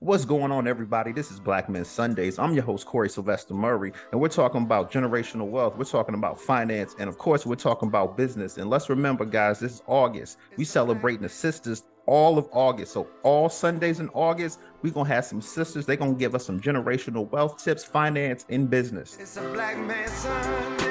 What's going on, everybody? This is Black Men Sundays. I'm your host, Corey Sylvester Murray, and we're talking about generational wealth. We're talking about finance, and of course, we're talking about business. And let's remember, guys, this is August. We celebrating the sisters all of August. So all Sundays in August, we're gonna have some sisters. They're gonna give us some generational wealth tips, finance, and business. It's a black man Sunday.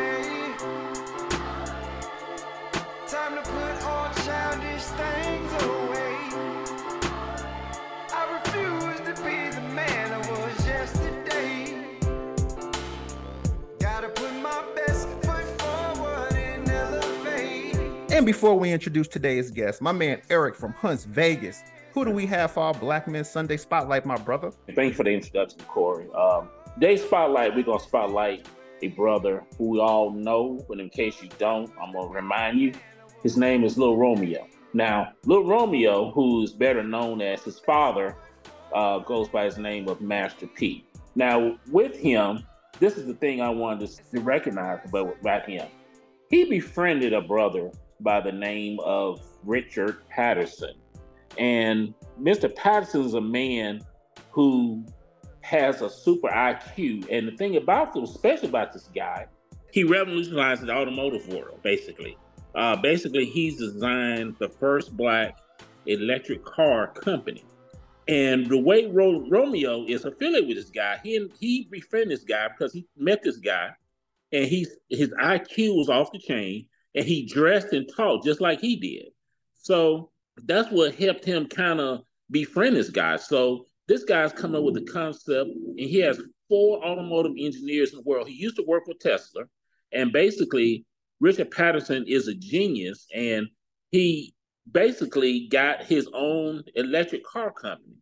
Before we introduce today's guest, my man Eric from Hunts Vegas. Who do we have for our Black Men Sunday Spotlight, my brother? Thank you for the introduction, Corey. Um, today's spotlight, we're gonna spotlight a brother who we all know, but in case you don't, I'm gonna remind you. His name is Lil Romeo. Now, Lil Romeo, who's better known as his father, uh, goes by his name of Master P. Now, with him, this is the thing I wanted to recognize about, about him. He befriended a brother by the name of Richard Patterson. And Mr. Patterson is a man who has a super IQ. And the thing about him, especially about this guy, he revolutionized the automotive world, basically. Uh, basically, he's designed the first black electric car company. And the way Ro- Romeo is affiliated with this guy, he he befriended this guy because he met this guy, and he's his IQ was off the chain, and he dressed and talked just like he did. So that's what helped him kind of befriend this guy. So this guy's coming up with a concept, and he has four automotive engineers in the world. He used to work with Tesla, and basically, Richard Patterson is a genius, and he basically got his own electric car company.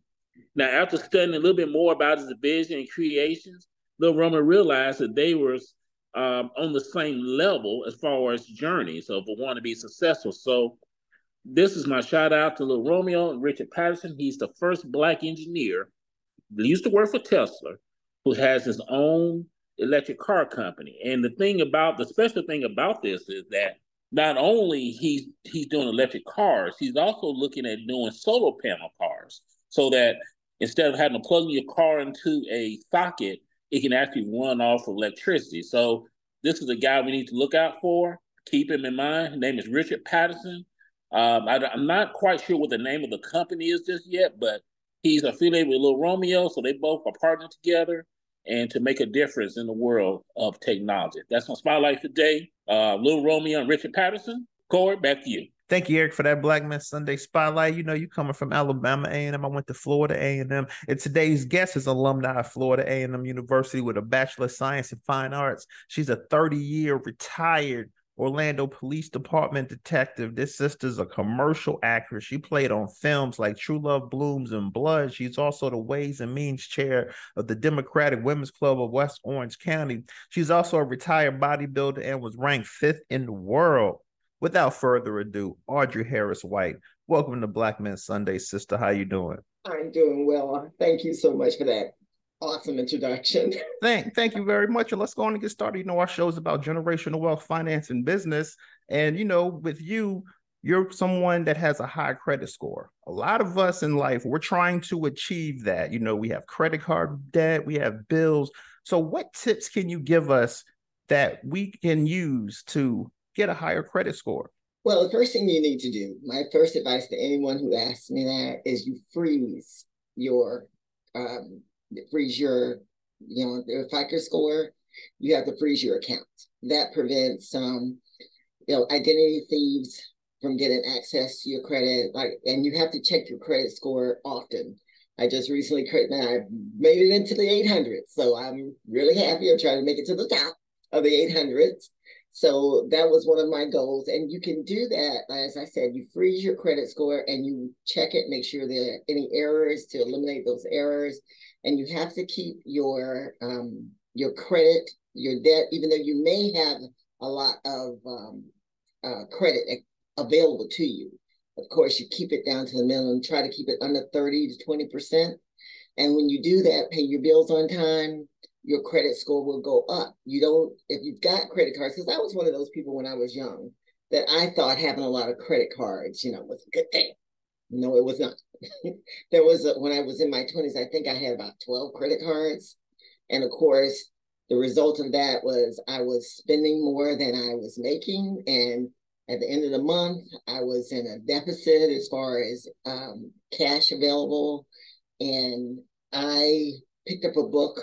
Now, after studying a little bit more about his vision and creations, Lil Romeo realized that they were um, on the same level as far as journey. So, if we want to be successful, so this is my shout out to Little Romeo and Richard Patterson. He's the first black engineer. Used to work for Tesla, who has his own electric car company. And the thing about the special thing about this is that not only he's he's doing electric cars, he's also looking at doing solar panel cars, so that instead of having to plug your car into a socket, it can actually run off of electricity. So this is a guy we need to look out for. Keep him in mind. His name is Richard Patterson. Um, I, am not quite sure what the name of the company is just yet, but he's affiliated with Lil Romeo, so they both are partnered together and to make a difference in the world of technology. That's my spotlight today. Uh, Lil Romeo and Richard Patterson. Corey, back to you. Thank you, Eric, for that Black Man Sunday spotlight. You know, you coming from Alabama A&M. I went to Florida A&M, and today's guest is alumni of Florida A&M University with a Bachelor of Science in Fine Arts. She's a 30-year retired Orlando Police Department detective. This sister's a commercial actress. She played on films like True Love Blooms and Blood. She's also the Ways and Means chair of the Democratic Women's Club of West Orange County. She's also a retired bodybuilder and was ranked fifth in the world. Without further ado, Audrey Harris White. Welcome to Black Men Sunday, sister. How you doing? I'm doing well. Thank you so much for that awesome introduction. Thank, thank you very much. And let's go on and get started. You know, our show is about generational wealth, finance, and business. And you know, with you, you're someone that has a high credit score. A lot of us in life, we're trying to achieve that. You know, we have credit card debt, we have bills. So, what tips can you give us that we can use to get a higher credit score? Well, the first thing you need to do, my first advice to anyone who asks me that is you freeze your um, freeze your, you know, the FICO score, you have to freeze your account. That prevents um, you know, identity thieves from getting access to your credit. Like, and you have to check your credit score often. I just recently I made it into the 800s, so I'm really happy. I'm trying to make it to the top of the 800s. So that was one of my goals. And you can do that, as I said, you freeze your credit score and you check it, make sure there are any errors to eliminate those errors. And you have to keep your um, your credit, your debt, even though you may have a lot of um, uh, credit available to you. Of course, you keep it down to the minimum, try to keep it under 30 to 20%. And when you do that, pay your bills on time, your credit score will go up. You don't, if you've got credit cards, because I was one of those people when I was young that I thought having a lot of credit cards, you know, was a good thing. No, it was not. there was a, when I was in my 20s, I think I had about 12 credit cards. And of course, the result of that was I was spending more than I was making. And at the end of the month, I was in a deficit as far as um, cash available. And I picked up a book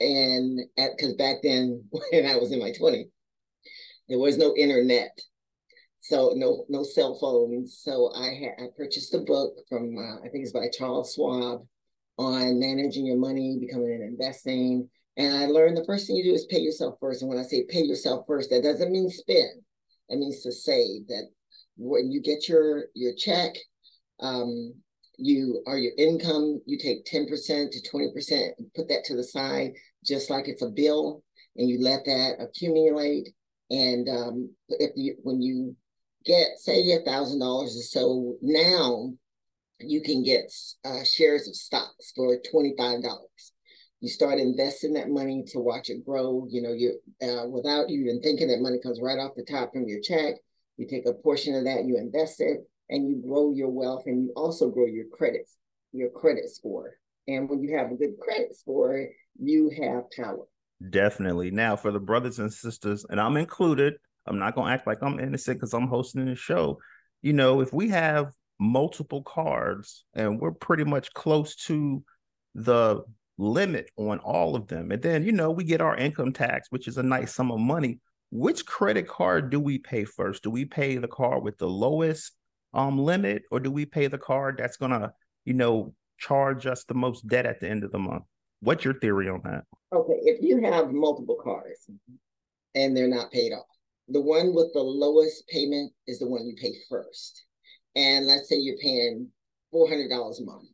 and because back then when I was in my 20s, there was no internet so no no cell phones. So I had I purchased a book from uh, I think it's by Charles Schwab on managing your money, becoming an investing. And I learned the first thing you do is pay yourself first. And when I say pay yourself first, that doesn't mean spend. It means to save. That when you get your your check, um, you are your income, you take 10% to 20%, put that to the side, just like it's a bill, and you let that accumulate. And um, if you when you get say a thousand dollars or so now you can get uh, shares of stocks for $25 you start investing that money to watch it grow you know you uh, without you even thinking that money comes right off the top from your check you take a portion of that you invest it and you grow your wealth and you also grow your credit your credit score and when you have a good credit score you have power definitely now for the brothers and sisters and i'm included I'm not gonna act like I'm innocent because I'm hosting the show. You know, if we have multiple cards and we're pretty much close to the limit on all of them, and then you know we get our income tax, which is a nice sum of money. Which credit card do we pay first? Do we pay the card with the lowest um limit, or do we pay the card that's gonna, you know, charge us the most debt at the end of the month? What's your theory on that? Okay, if you have multiple cards and they're not paid off, the one with the lowest payment is the one you pay first. And let's say you're paying $400 a month.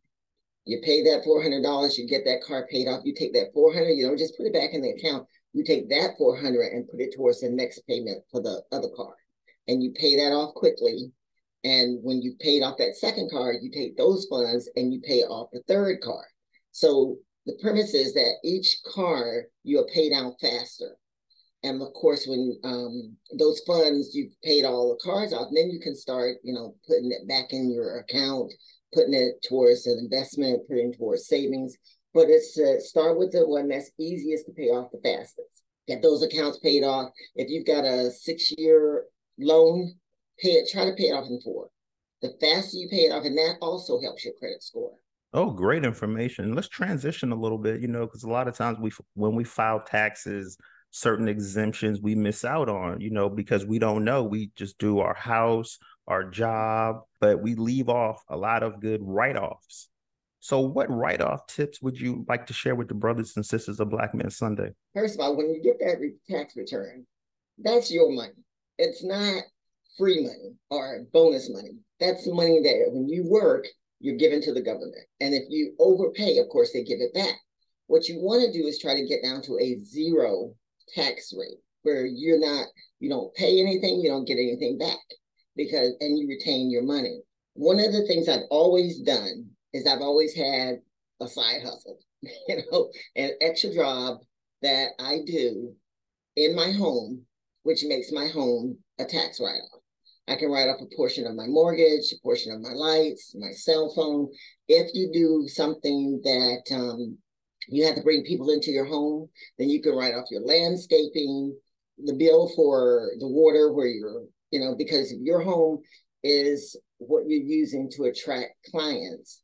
You pay that $400, you get that car paid off. You take that 400, you don't just put it back in the account. You take that 400 and put it towards the next payment for the other car. And you pay that off quickly. And when you paid off that second car, you take those funds and you pay off the third car. So the premise is that each car you'll pay down faster. And of course when um, those funds you've paid all the cards off then you can start you know putting it back in your account putting it towards an investment putting towards savings. But it's uh, start with the one that's easiest to pay off the fastest. Get those accounts paid off. If you've got a six year loan pay it try to pay it off in four the faster you pay it off and that also helps your credit score Oh, great information. Let's transition a little bit, you know, because a lot of times we, when we file taxes, certain exemptions we miss out on, you know, because we don't know. We just do our house, our job, but we leave off a lot of good write offs. So, what write off tips would you like to share with the brothers and sisters of Black Men Sunday? First of all, when you get that tax return, that's your money. It's not free money or bonus money. That's the money that when you work, you're given to the government. And if you overpay, of course, they give it back. What you want to do is try to get down to a zero tax rate where you're not, you don't pay anything, you don't get anything back because, and you retain your money. One of the things I've always done is I've always had a side hustle, you know, an extra job that I do in my home, which makes my home a tax write off. I can write off a portion of my mortgage, a portion of my lights, my cell phone. If you do something that um, you have to bring people into your home, then you can write off your landscaping, the bill for the water where you're, you know, because your home is what you're using to attract clients.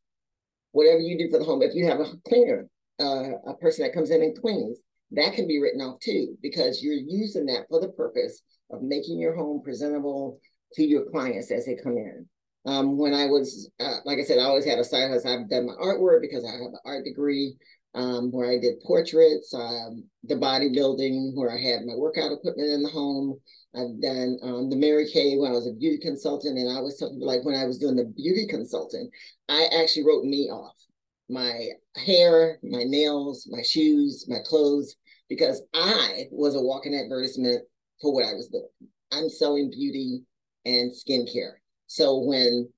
Whatever you do for the home, if you have a cleaner, uh, a person that comes in and cleans, that can be written off too, because you're using that for the purpose of making your home presentable to your clients as they come in. Um, when I was, uh, like I said, I always had a side hustle. I've done my artwork because I have an art degree um, where I did portraits, um, the bodybuilding, where I had my workout equipment in the home. I've done um, the Mary Kay when I was a beauty consultant, and I was something like when I was doing the beauty consultant, I actually wrote me off my hair, my nails, my shoes, my clothes, because I was a walking advertisement for what I was doing. I'm selling beauty and skincare. So when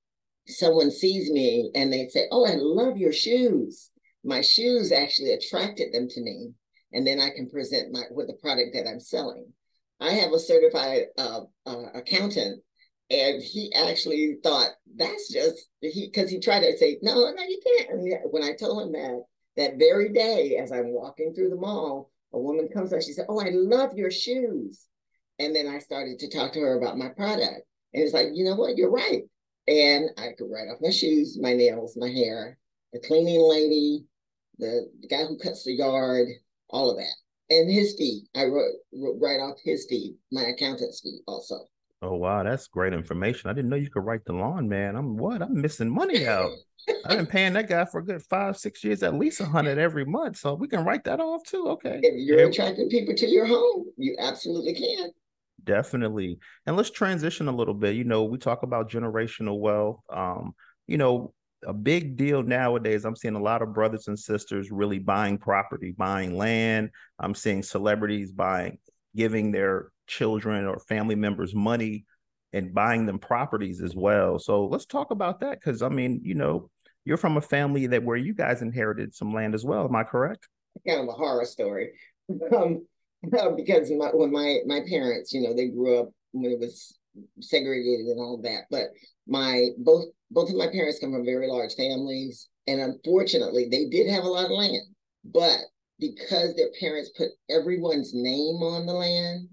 someone sees me and they say, Oh, I love your shoes my shoes actually attracted them to me and then i can present my with the product that i'm selling i have a certified uh, uh, accountant And he actually thought that's just he because he tried to say, no, no, you can't. And when I told him that, that very day, as I'm walking through the mall, a woman comes up, she said, Oh, I love your shoes. And then I started to talk to her about my product. And it's like, you know what, you're right. And I could write off my shoes, my nails, my hair, the cleaning lady, the, the guy who cuts the yard, all of that. And his fee. I wrote, wrote write off his fee, my accountant's fee also. Oh wow, that's great information. I didn't know you could write the lawn, man. I'm what? I'm missing money out. I've been paying that guy for a good five, six years, at least a hundred every month. So we can write that off too. Okay. If you're attracting people to your home, you absolutely can. Definitely. And let's transition a little bit. You know, we talk about generational wealth. Um, you know, a big deal nowadays. I'm seeing a lot of brothers and sisters really buying property, buying land. I'm seeing celebrities buying, giving their children or family members money and buying them properties as well. So let's talk about that because I mean, you know, you're from a family that where you guys inherited some land as well. Am I correct? Kind of a horror story. Um, because my, when my my parents, you know, they grew up when it was segregated and all that. But my both both of my parents come from very large families, and unfortunately, they did have a lot of land. But because their parents put everyone's name on the land,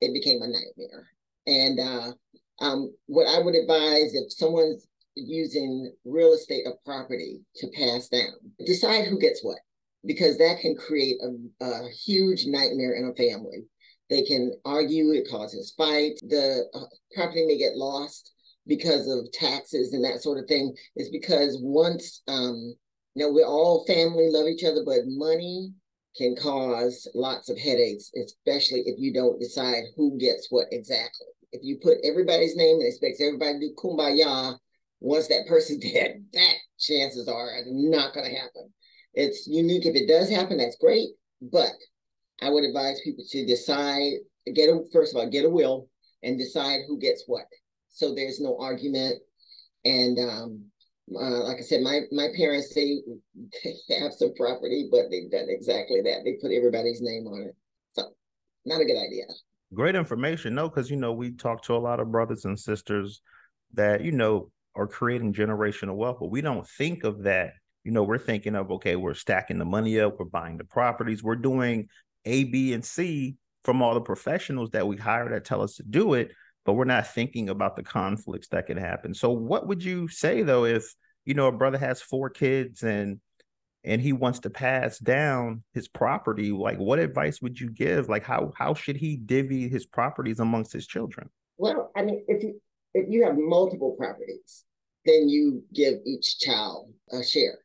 it became a nightmare. And uh, um, what I would advise if someone's using real estate or property to pass down, decide who gets what because that can create a, a huge nightmare in a family. They can argue, it causes fights, The uh, property may get lost because of taxes and that sort of thing. It's because once, um, you know, we're all family, love each other, but money can cause lots of headaches, especially if you don't decide who gets what exactly. If you put everybody's name and expect everybody to do kumbaya, once that person's dead, that chances are not going to happen. It's unique. If it does happen, that's great. But I would advise people to decide, get a first of all, get a will and decide who gets what. So there's no argument. And um, uh, like I said, my my parents they, they have some property, but they've done exactly that. They put everybody's name on it. So not a good idea. Great information. No, because you know, we talk to a lot of brothers and sisters that, you know, are creating generational wealth, but we don't think of that you know, we're thinking of, okay, we're stacking the money up, we're buying the properties, we're doing A, B, and C from all the professionals that we hire that tell us to do it, but we're not thinking about the conflicts that can happen. So what would you say though if, you know, a brother has four kids and and he wants to pass down his property, like what advice would you give? Like how how should he divvy his properties amongst his children? Well, I mean, if you if you have multiple properties, then you give each child a share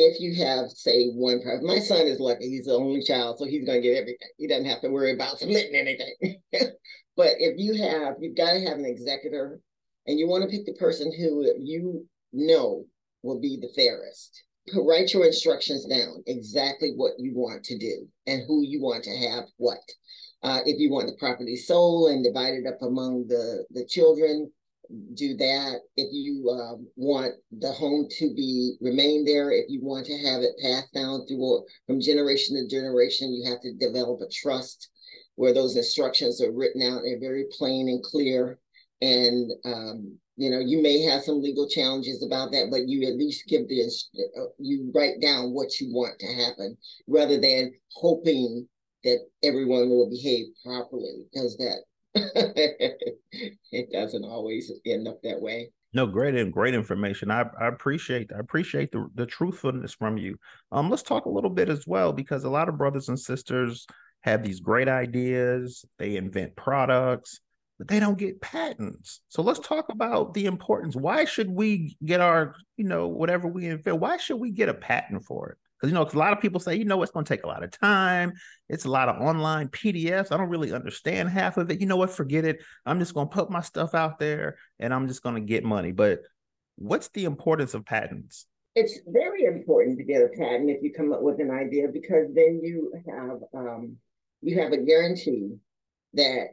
if you have, say, one person, my son is lucky, he's the only child, so he's going to get everything. He doesn't have to worry about splitting anything. but if you have, you've got to have an executor, and you want to pick the person who you know will be the fairest. Write your instructions down, exactly what you want to do and who you want to have what. Uh, if you want the property sold and divided up among the, the children, do that. If you um, want the home to be remain there, if you want to have it passed down through from generation to generation, you have to develop a trust where those instructions are written out and very plain and clear. And um, you know, you may have some legal challenges about that, but you at least give the uh, you write down what you want to happen rather than hoping that everyone will behave properly because that it doesn't always end up that way. No, great and great information. I, I appreciate I appreciate the, the truthfulness from you. Um, let's talk a little bit as well because a lot of brothers and sisters have these great ideas. They invent products, but they don't get patents. So let's talk about the importance. Why should we get our, you know, whatever we invent? Why should we get a patent for it? Because you know, a lot of people say, you know, it's going to take a lot of time. It's a lot of online PDFs. I don't really understand half of it. You know what? Forget it. I'm just going to put my stuff out there, and I'm just going to get money. But what's the importance of patents? It's very important to get a patent if you come up with an idea because then you have um, you have a guarantee that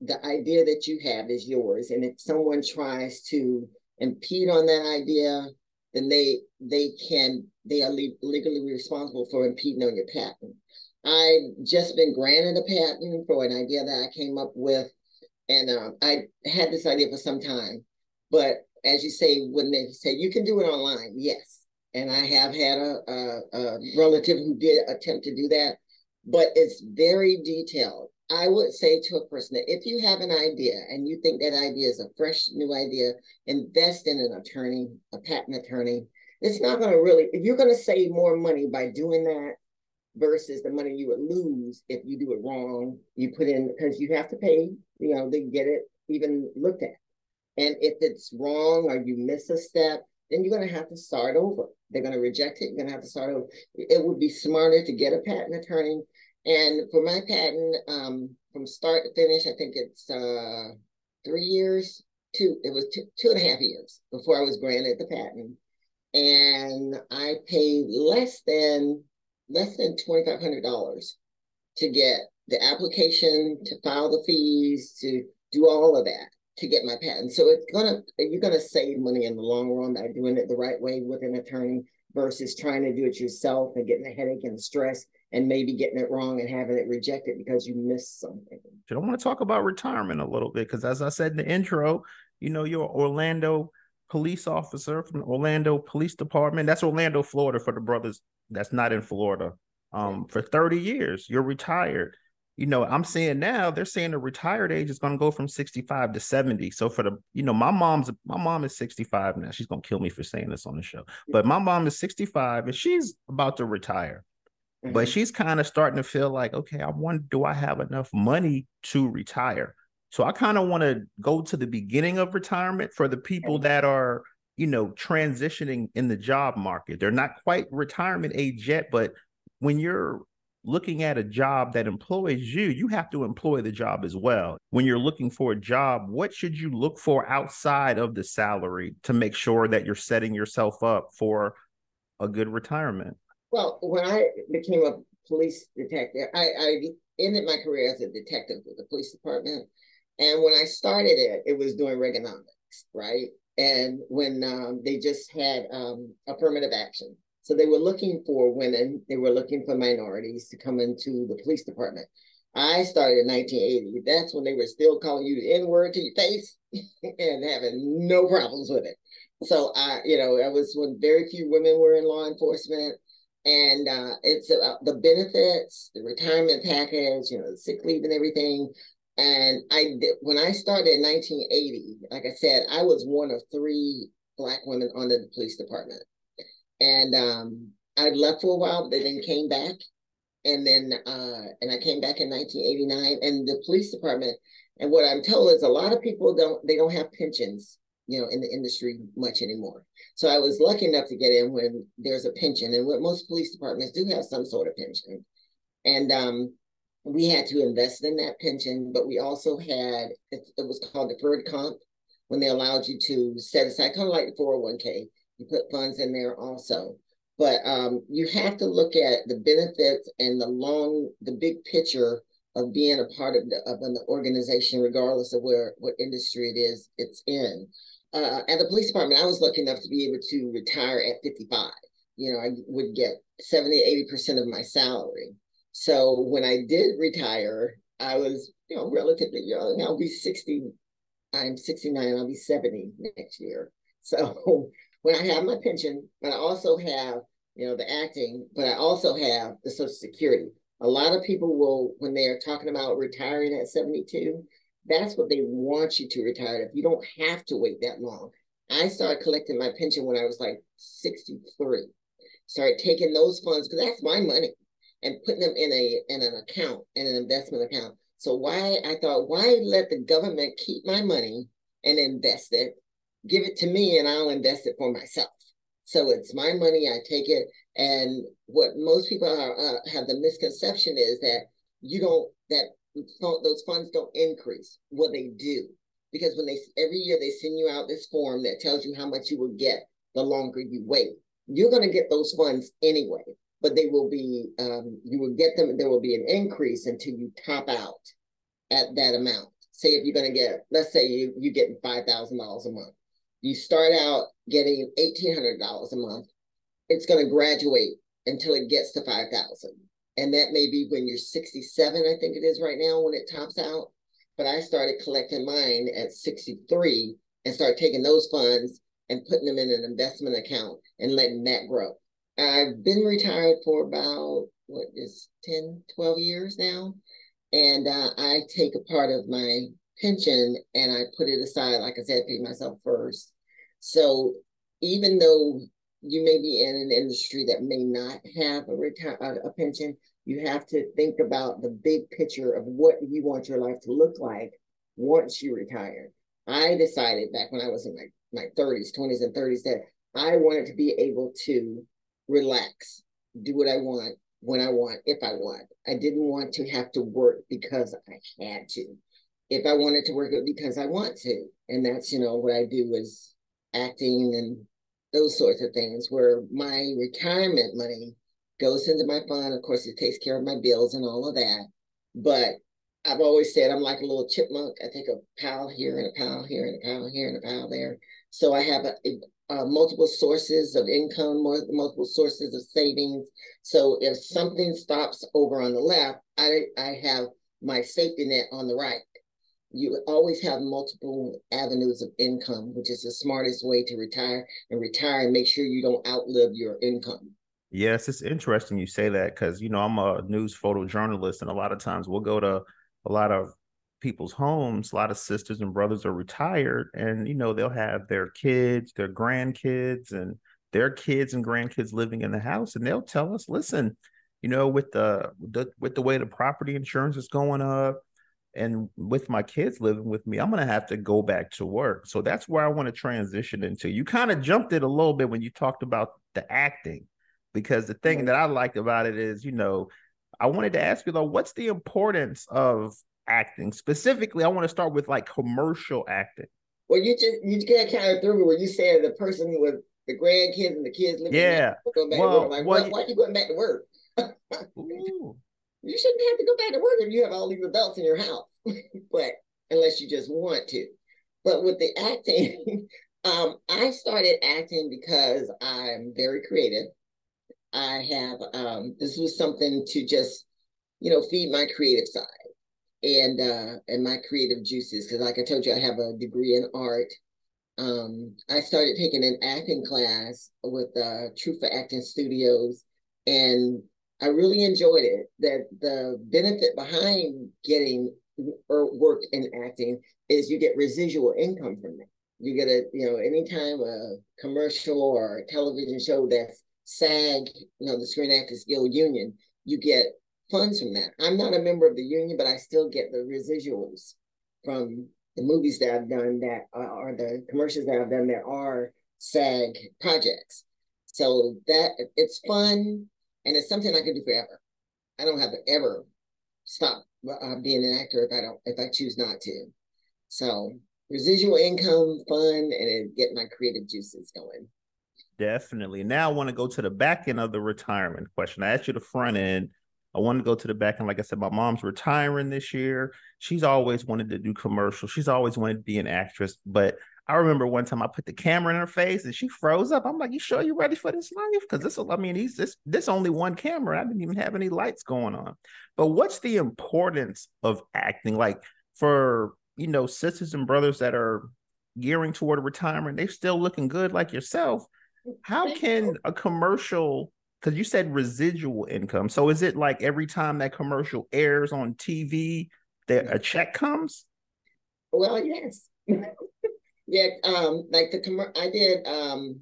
the idea that you have is yours, and if someone tries to impede on that idea, then they they can they are le- legally responsible for impeding on your patent. I've just been granted a patent for an idea that I came up with And um, I had this idea for some time, but as you say, when they say you can do it online, yes. And I have had a, a, a relative who did attempt to do that, but it's very detailed. I would say to a person that if you have an idea and you think that idea is a fresh new idea, invest in an attorney, a patent attorney. It's not going to really, if you're going to save more money by doing that versus the money you would lose if you do it wrong, you put in, because you have to pay, you know, to get it even looked at. And if it's wrong or you miss a step, then you're going to have to start over. They're going to reject it. You're going to have to start over. It would be smarter to get a patent attorney and for my patent, um, from start to finish, I think it's uh, three years, two, it was two, two and a half years before I was granted the patent. And I paid less than less than $2,500 to get the application, to file the fees, to do all of that to get my patent. So it's gonna you're gonna save money in the long run by doing it the right way with an attorney versus trying to do it yourself and getting a headache and stress and maybe getting it wrong and having it rejected because you missed something. I want to talk about retirement a little bit because, as I said in the intro, you know, you're Orlando police officer from Orlando Police Department. That's Orlando, Florida, for the brothers that's not in Florida. Um, for 30 years, you're retired. You know, I'm saying now they're saying the retired age is going to go from 65 to 70. So for the, you know, my mom's my mom is 65 now. She's going to kill me for saying this on the show, but my mom is 65 and she's about to retire. Mm-hmm. But she's kind of starting to feel like, okay, I wonder, do I have enough money to retire? So I kind of want to go to the beginning of retirement for the people that are, you know, transitioning in the job market. They're not quite retirement age yet, but when you're looking at a job that employs you, you have to employ the job as well. When you're looking for a job, what should you look for outside of the salary to make sure that you're setting yourself up for a good retirement? Well, when I became a police detective, I, I ended my career as a detective with the police department. And when I started it, it was doing Reaganomics, right? And when um, they just had um, affirmative action. So they were looking for women, they were looking for minorities to come into the police department. I started in 1980. That's when they were still calling you the N word to your face and having no problems with it. So I, you know, I was when very few women were in law enforcement and uh, it's about the benefits, the retirement package, you know, sick leave and everything. And I when I started in 1980, like I said, I was one of three black women under the police department. And um, I left for a while, but then came back. And then uh, and I came back in 1989. And the police department, and what I'm told is a lot of people don't they don't have pensions you know, in the industry much anymore. So I was lucky enough to get in when there's a pension, and what most police departments do have some sort of pension. And um, we had to invest in that pension, but we also had it, it was called deferred comp when they allowed you to set aside kind of like the 401k. You put funds in there also. But um, you have to look at the benefits and the long, the big picture of being a part of, the, of an organization, regardless of where what industry it is it's in uh, at the police department, I was lucky enough to be able to retire at 55. You know, I would get 70, 80% of my salary. So when I did retire, I was, you know, relatively young. I'll be 60, I'm 69, I'll be 70 next year. So when I have my pension, but I also have, you know, the acting, but I also have the Social Security. A lot of people will, when they are talking about retiring at 72, that's what they want you to retire if you don't have to wait that long. I started collecting my pension when I was like 63. Started taking those funds because that's my money and putting them in a in an account, in an investment account. So why I thought, why let the government keep my money and invest it? Give it to me and I'll invest it for myself. So it's my money, I take it. And what most people are, uh, have the misconception is that you don't, that those funds don't increase. What they do, because when they every year they send you out this form that tells you how much you will get the longer you wait. You're going to get those funds anyway, but they will be um, you will get them. There will be an increase until you top out at that amount. Say if you're going to get, let's say you you getting five thousand dollars a month. You start out getting eighteen hundred dollars a month. It's going to graduate until it gets to five thousand and that may be when you're 67 i think it is right now when it tops out but I started collecting mine at 63 and started taking those funds and putting them in an investment account and letting that grow. I've been retired for about what is 10, 12 years now. And uh, I take a part of my pension and I put it aside, like I said, pay myself first. So even though you may be in an industry that may not have a retire a pension, you have to think about the big picture of what you want your life to look like once you retire. I decided back when I was in my, my 30s, 20s, and 30s that I wanted to be able to relax, do what I want when I want, if I want. I didn't want to have to work because I had to. If I wanted to work, it because I want to. And that's, you know, what I do is acting and those sorts of things where my retirement money goes into my fund. Of course, it takes care of my bills and all of that. But I've always said I'm like a little chipmunk. I take a pile here and a pile here and a pile here and a pile there. So I have a, a, uh, multiple sources of income, multiple sources of savings. So if something stops over on the left, I I have my safety net on the right you always have multiple avenues of income, which is the smartest way to retire and retire and make sure you don't outlive your income. Yes, it's interesting you say that because you know I'm a news photojournalist, and a lot of times we'll go to a lot of people's homes. A lot of sisters and brothers are retired, and you know they'll have their kids, their grandkids, and their kids and grandkids living in the house, and they'll tell us, "Listen, you know, with the, the with the way the property insurance is going up, and with my kids living with me, I'm going to have to go back to work. So that's where I want to transition into. You kind of jumped it a little bit when you talked about the acting, because the thing that I liked about it is, you know, I wanted to ask you though, what's the importance of acting? Specifically, I want to start with like commercial acting. Well, you just you get kind of through me where you said the person with the grandkids and the kids living yeah. going back well, to work. Like, well, why, why are you going back to work? you shouldn't have to go back to work if you have all these adults in your house, but unless you just want to. But with the acting, um, I started acting because I'm very creative. I have um, this was something to just, you know, feed my creative side and uh, and my creative juices. Because, like I told you, I have a degree in art. Um, I started taking an acting class with uh, True for Acting Studios, and I really enjoyed it. That the benefit behind getting or work in acting is you get residual income from that. You get a, you know, anytime a commercial or a television show that's SAG, you know, the Screen Actors Guild Union, you get funds from that. I'm not a member of the union, but I still get the residuals from the movies that I've done that are, the commercials that I've done that are SAG projects. So that it's fun and it's something I can do forever. I don't have to ever stop uh, being an actor if I don't if I choose not to. So residual income, fun, and get my creative juices going. Definitely. Now I want to go to the back end of the retirement question. I asked you the front end. I want to go to the back end. Like I said, my mom's retiring this year. She's always wanted to do commercials. She's always wanted to be an actress, but I remember one time I put the camera in her face and she froze up. I'm like, "You sure you ready for this life?" Because this, I mean, he's this this only one camera. I didn't even have any lights going on. But what's the importance of acting? Like for you know sisters and brothers that are gearing toward retirement, they're still looking good like yourself. How can a commercial? Because you said residual income. So is it like every time that commercial airs on TV, that a check comes? Well, yes. Yeah, um, like the com- I did um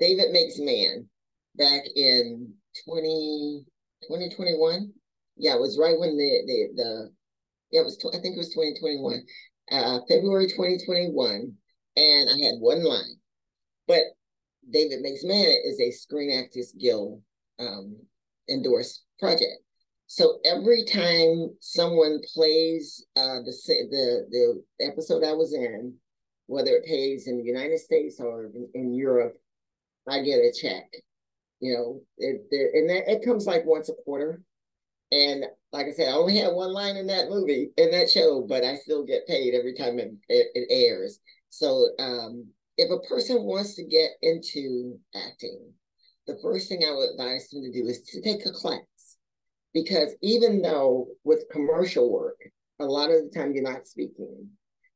David Makes Man back in 20, 2021. Yeah, it was right when the the the yeah, it was tw- I think it was 2021. Uh February 2021. And I had one line. But David Makes Man is a Screen Actors Guild um endorsed project. So every time someone plays uh, the the the episode I was in, whether it pays in the United States or in, Europe, I get a check. You know, it, it and that, it comes like once a quarter. And like I said, I only had one line in that movie, in that show, but I still get paid every time it, it, it airs. So um, if a person wants to get into acting, the first thing I would advise them to do is to take a class. Because even though with commercial work, a lot of the time you're not speaking.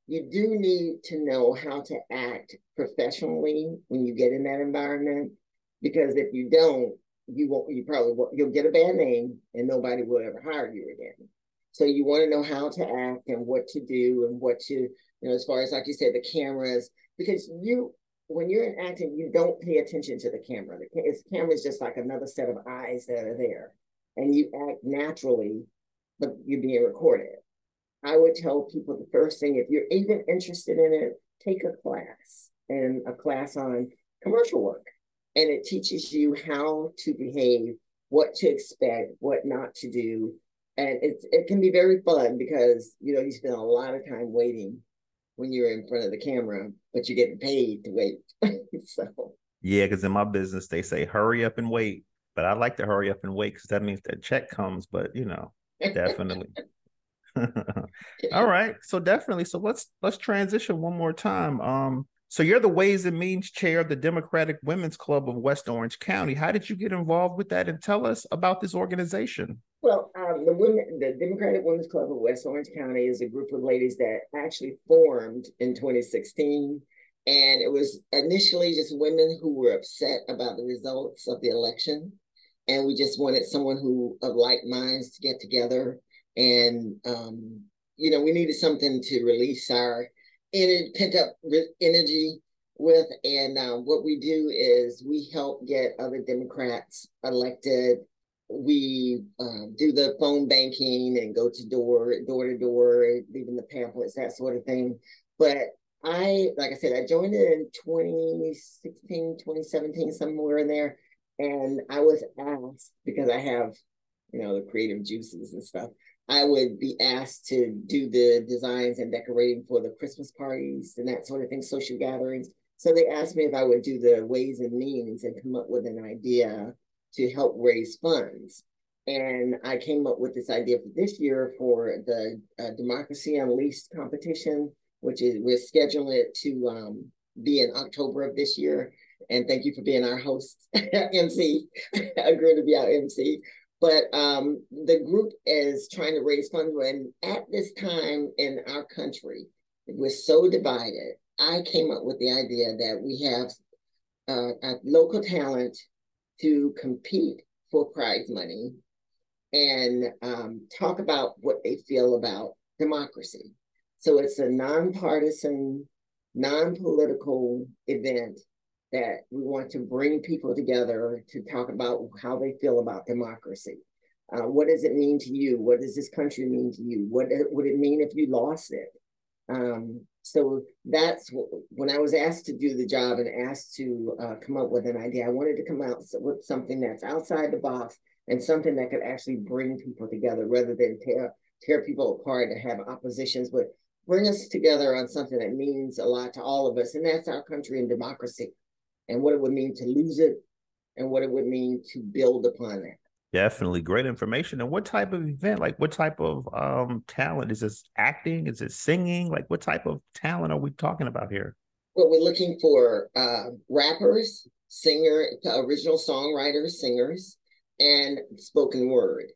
You do need to know how to act professionally when you get in that environment, because if you don't, you won't. You probably won't, you'll get a bad name, and nobody will ever hire you again. So you want to know how to act and what to do and what to, you know, as far as like you said, the cameras, because you when you're in acting, you don't pay attention to the camera. The camera is just like another set of eyes that are there, and you act naturally, but you're being recorded. I would tell people the first thing, if you're even interested in it, take a class and a class on commercial work, and it teaches you how to behave, what to expect, what not to do, and it's it can be very fun because you know you spend a lot of time waiting when you're in front of the camera, but you're getting paid to wait. so yeah, because in my business they say hurry up and wait, but I like to hurry up and wait because that means that check comes. But you know, definitely. All right, so definitely. So let's let's transition one more time. Um, so you're the Ways and Means Chair of the Democratic Women's Club of West Orange County. How did you get involved with that, and tell us about this organization? Well, um, the women, the Democratic Women's Club of West Orange County is a group of ladies that actually formed in 2016. And it was initially just women who were upset about the results of the election. And we just wanted someone who of like minds to get together. And, um, you know, we needed something to release our pent up energy with. And um, what we do is we help get other Democrats elected. We um, do the phone banking and go to door door to door leaving the pamphlets that sort of thing. But i like i said i joined it in 2016 2017 somewhere in there. And i was asked because i have you know the creative juices and stuff i would be asked to do the designs and decorating for the christmas parties and that sort of thing social gatherings so they asked me if i would do the ways and means and come up with an idea to help raise funds. And I came up with this idea for this year for the uh, Democracy Unleashed competition, which is we're scheduling it to um, be in October of this year. And thank you for being our host, MC. Agreed to be our MC. But um, the group is trying to raise funds. And at this time in our country, we're so divided. I came up with the idea that we have uh, local talent to compete for prize money and um, talk about what they feel about democracy. So it's a nonpartisan, non-political event that we want to bring people together to talk about how they feel about democracy. Uh, what does it mean to you? What does this country mean to you? What would it mean if you lost it? Um, so that's when I was asked to do the job and asked to uh, come up with an idea. I wanted to come out with something that's outside the box and something that could actually bring people together rather than tear tear people apart and have oppositions, but bring us together on something that means a lot to all of us, and that's our country and democracy, and what it would mean to lose it, and what it would mean to build upon that. Definitely great information. And what type of event? Like what type of um talent? Is this acting? Is it singing? Like what type of talent are we talking about here? Well, we're looking for uh, rappers, singer, original songwriters, singers, and spoken word.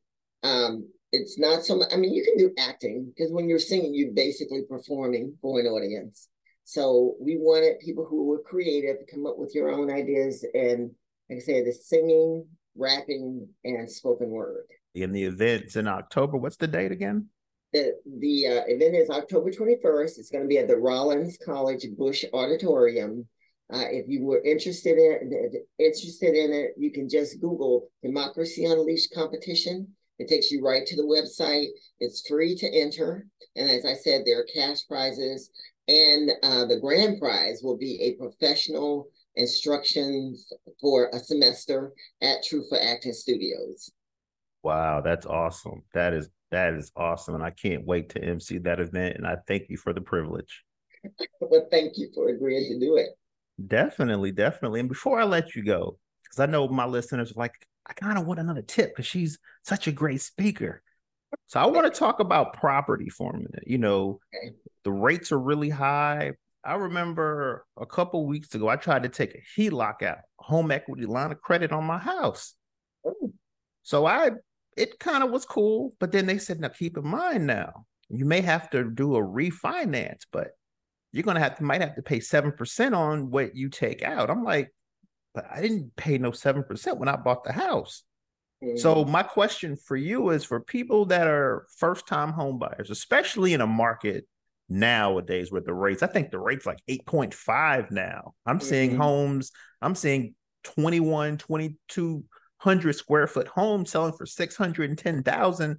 Um, it's not so much, I mean, you can do acting because when you're singing, you're basically performing for an audience. So we wanted people who were creative to come up with your own ideas. And like I said, the singing, rapping, and spoken word. In the event's in October. What's the date again? The, the uh, event is October 21st. It's going to be at the Rollins College Bush Auditorium. Uh, if you were interested in interested in it, you can just Google Democracy Unleashed competition. It takes you right to the website. It's free to enter, and as I said, there are cash prizes, and uh, the grand prize will be a professional instructions for a semester at True for Acting Studios. Wow, that's awesome. That is that is awesome. And I can't wait to MC that event. And I thank you for the privilege. well, thank you for agreeing to do it. Definitely, definitely. And before I let you go, because I know my listeners are like, I kind of want another tip because she's such a great speaker. So I want to talk about property for a minute. You know, okay. the rates are really high. I remember a couple weeks ago, I tried to take a HELOC out, home equity line of credit on my house. Ooh. So I, it kind of was cool, but then they said, now keep in mind now, you may have to do a refinance, but you're gonna have to might have to pay seven percent on what you take out. I'm like, but I didn't pay no seven percent when I bought the house. Mm-hmm. So my question for you is for people that are first time home buyers, especially in a market nowadays with the rates. I think the rate's like 8.5 now. I'm mm-hmm. seeing homes, I'm seeing 21, 2200 square foot homes selling for 610,000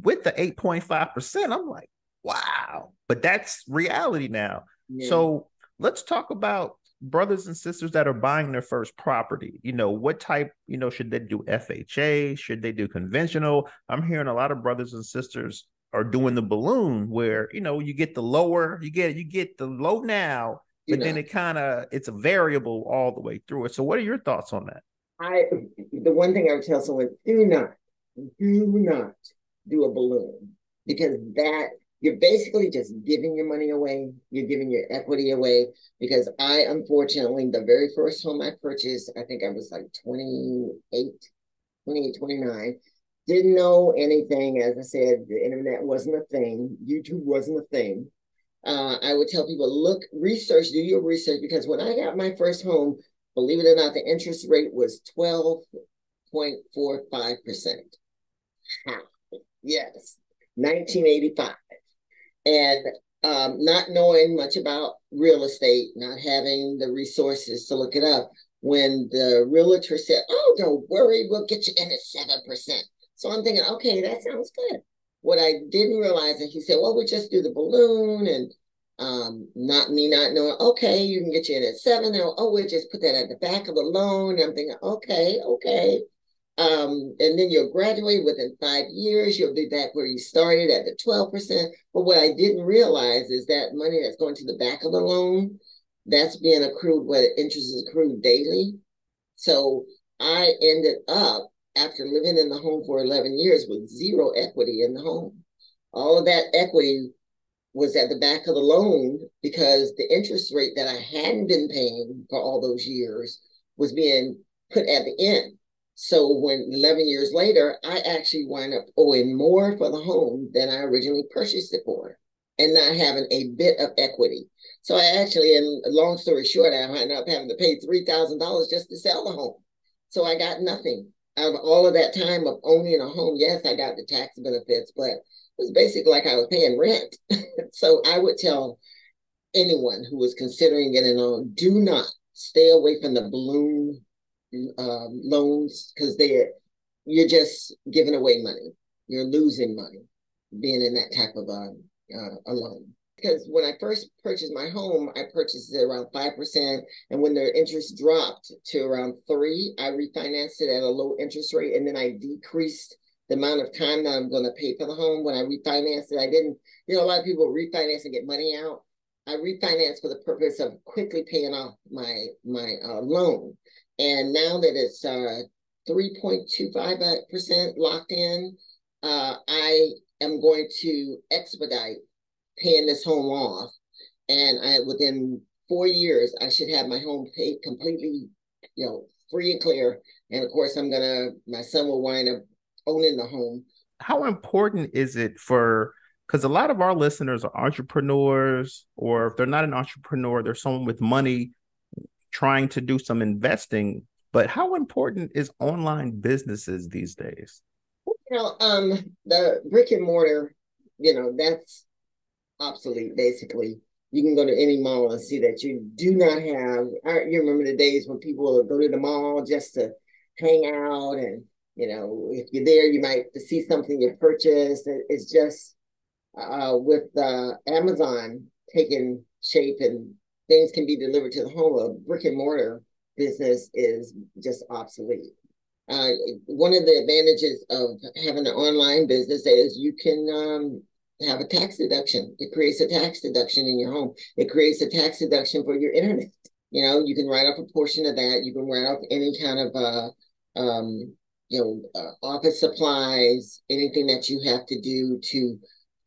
with the 8.5%. I'm like, wow. But that's reality now. Yeah. So let's talk about brothers and sisters that are buying their first property. You know, what type, you know, should they do FHA? Should they do conventional? I'm hearing a lot of brothers and sisters are doing the balloon where, you know, you get the lower, you get you get the low now, but then it kind of it's a variable all the way through it. So what are your thoughts on that? I the one thing I would tell someone, do not, do not do a balloon because that you're basically just giving your money away. You're giving your equity away because I, unfortunately, the very first home I purchased, I think I was like 28, 28, 29. Didn't know anything. As I said, the internet wasn't a thing. YouTube wasn't a thing. Uh, I would tell people, look, research, do your research because when I got my first home, believe it or not, the interest rate was 12.45%. Yes, 1985. And um, not knowing much about real estate, not having the resources to look it up, when the realtor said, Oh, don't worry, we'll get you in at 7%. So I'm thinking, okay, that sounds good. What I didn't realize is he said, Well, we just do the balloon and um, not me not knowing, okay, you can get you in at seven. Now, oh, we'll just put that at the back of the loan. And I'm thinking, okay, okay. Um, and then you'll graduate within five years. You'll be back where you started at the 12%. But what I didn't realize is that money that's going to the back of the loan, that's being accrued, what interest is accrued daily. So I ended up, after living in the home for 11 years, with zero equity in the home. All of that equity was at the back of the loan because the interest rate that I hadn't been paying for all those years was being put at the end. So when 11 years later, I actually wind up owing more for the home than I originally purchased it for and not having a bit of equity. So I actually, and long story short, I wind up having to pay $3,000 just to sell the home. So I got nothing out of all of that time of owning a home. Yes, I got the tax benefits, but it was basically like I was paying rent. so I would tell anyone who was considering getting on, do not stay away from the balloon um, loans because they're you're just giving away money. You're losing money being in that type of a, um, uh, a loan. Because when I first purchased my home, I purchased it around five percent, and when the interest dropped to around three, I refinanced it at a low interest rate, and then I decreased the amount of time that I'm going to pay for the home. When I refinanced it, I didn't. You know, a lot of people refinance and get money out. I refinanced for the purpose of quickly paying off my my uh, loan. And now that it's uh, 3.25% locked in, uh, I am going to expedite paying this home off. And I within four years, I should have my home paid completely, you know, free and clear. And of course, I'm gonna my son will wind up owning the home. How important is it for because a lot of our listeners are entrepreneurs, or if they're not an entrepreneur, they're someone with money trying to do some investing. But how important is online businesses these days? You know, um, the brick and mortar, you know, that's obsolete basically. You can go to any mall and see that you do not have. You remember the days when people would go to the mall just to hang out, and you know, if you're there, you might see something you purchased. It's just uh, with uh, Amazon taking shape and things can be delivered to the home, a brick and mortar business is just obsolete. Uh, one of the advantages of having an online business is you can um, have a tax deduction. It creates a tax deduction in your home. It creates a tax deduction for your internet. You know, you can write off a portion of that. You can write off any kind of, uh, um, you know, uh, office supplies, anything that you have to do to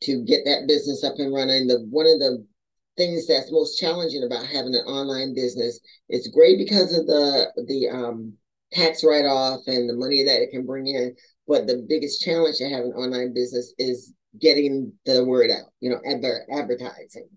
to get that business up and running. The one of the things that's most challenging about having an online business. It's great because of the the um, tax write off and the money that it can bring in. But the biggest challenge to having an online business is getting the word out, you know, adver- advertising.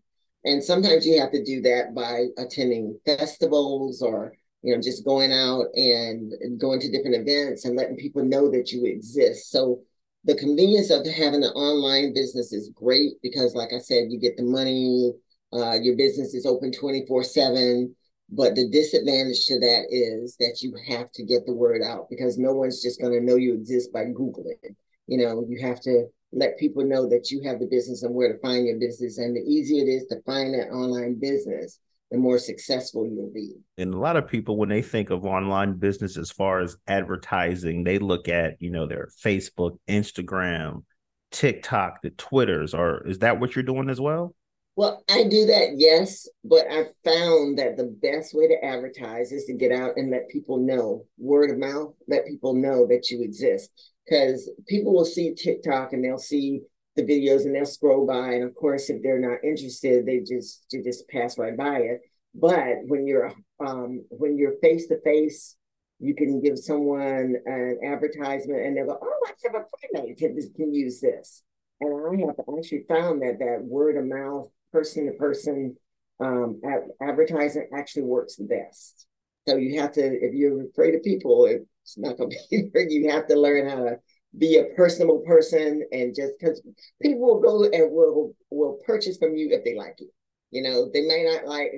And sometimes you have to do that by attending festivals or, you know, just going out and going to different events and letting people know that you exist. So the convenience of having an online business is great because, like I said, you get the money, uh, your business is open 24 7. But the disadvantage to that is that you have to get the word out because no one's just going to know you exist by Googling. You know, you have to let people know that you have the business and where to find your business. And the easier it is to find that online business, the more successful you'll be. And a lot of people, when they think of online business as far as advertising, they look at, you know, their Facebook, Instagram, TikTok, the Twitters, or is that what you're doing as well? Well, I do that, yes, but I found that the best way to advertise is to get out and let people know, word of mouth, let people know that you exist. Because people will see TikTok and they'll see the videos and they'll scroll by. And of course, if they're not interested, they just they just pass right by it. But when you're um, when you're face to face, you can give someone an advertisement and they'll go, "Oh, I have a friend that can, can use this." And I have actually found that that word of mouth person to person um, advertising actually works the best. So you have to, if you're afraid of people, it's not going to be. You have to learn how to be a personable person, and just because people will go and will will purchase from you if they like you. You know, they may not like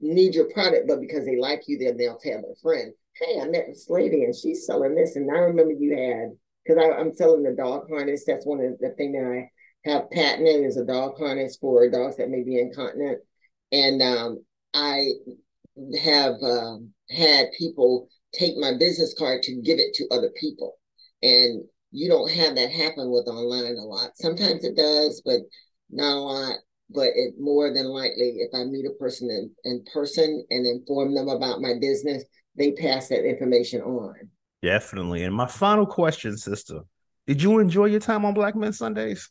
need your product, but because they like you, then they'll tell their friend, "Hey, I met this lady, and she's selling this, and I remember you had." Because I'm selling the dog harness. That's one of the thing that I have patented is a dog harness for dogs that may be incontinent. And um, I have um, had people take my business card to give it to other people. And you don't have that happen with online a lot. Sometimes it does, but not a lot. But it more than likely, if I meet a person in, in person and inform them about my business, they pass that information on. Definitely. And my final question, sister, did you enjoy your time on Black Men Sundays?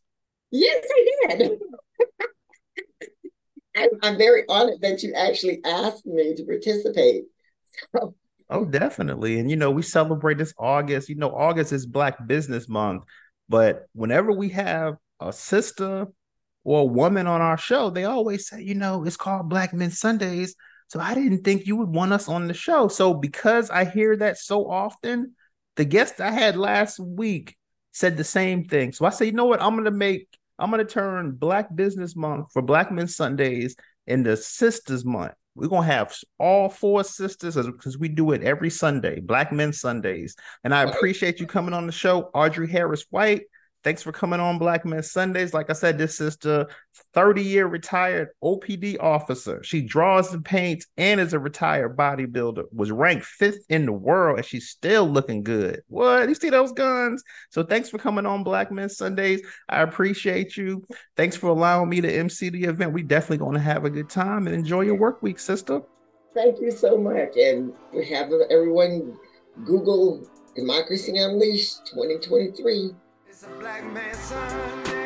Yes, I did. I'm, I'm very honored that you actually asked me to participate. So. Oh, definitely. And you know, we celebrate this August. You know, August is Black Business Month, but whenever we have a sister or a woman on our show, they always say, you know, it's called Black Men Sundays. So I didn't think you would want us on the show. So because I hear that so often, the guest I had last week said the same thing. So I said, you know what? I'm gonna make I'm gonna turn Black Business Month for Black Men Sundays into Sisters Month. We're gonna have all four sisters because we do it every Sunday, Black Men Sundays. And I appreciate you coming on the show, Audrey Harris White. Thanks for coming on Black Men Sundays. Like I said, this is the 30 year retired OPD officer. She draws and paints and is a retired bodybuilder. Was ranked fifth in the world and she's still looking good. What? You see those guns? So thanks for coming on Black Men Sundays. I appreciate you. Thanks for allowing me to MC the event. We definitely going to have a good time and enjoy your work week, sister. Thank you so much. And have everyone Google Democracy Unleashed 2023. It's a black man Sunday.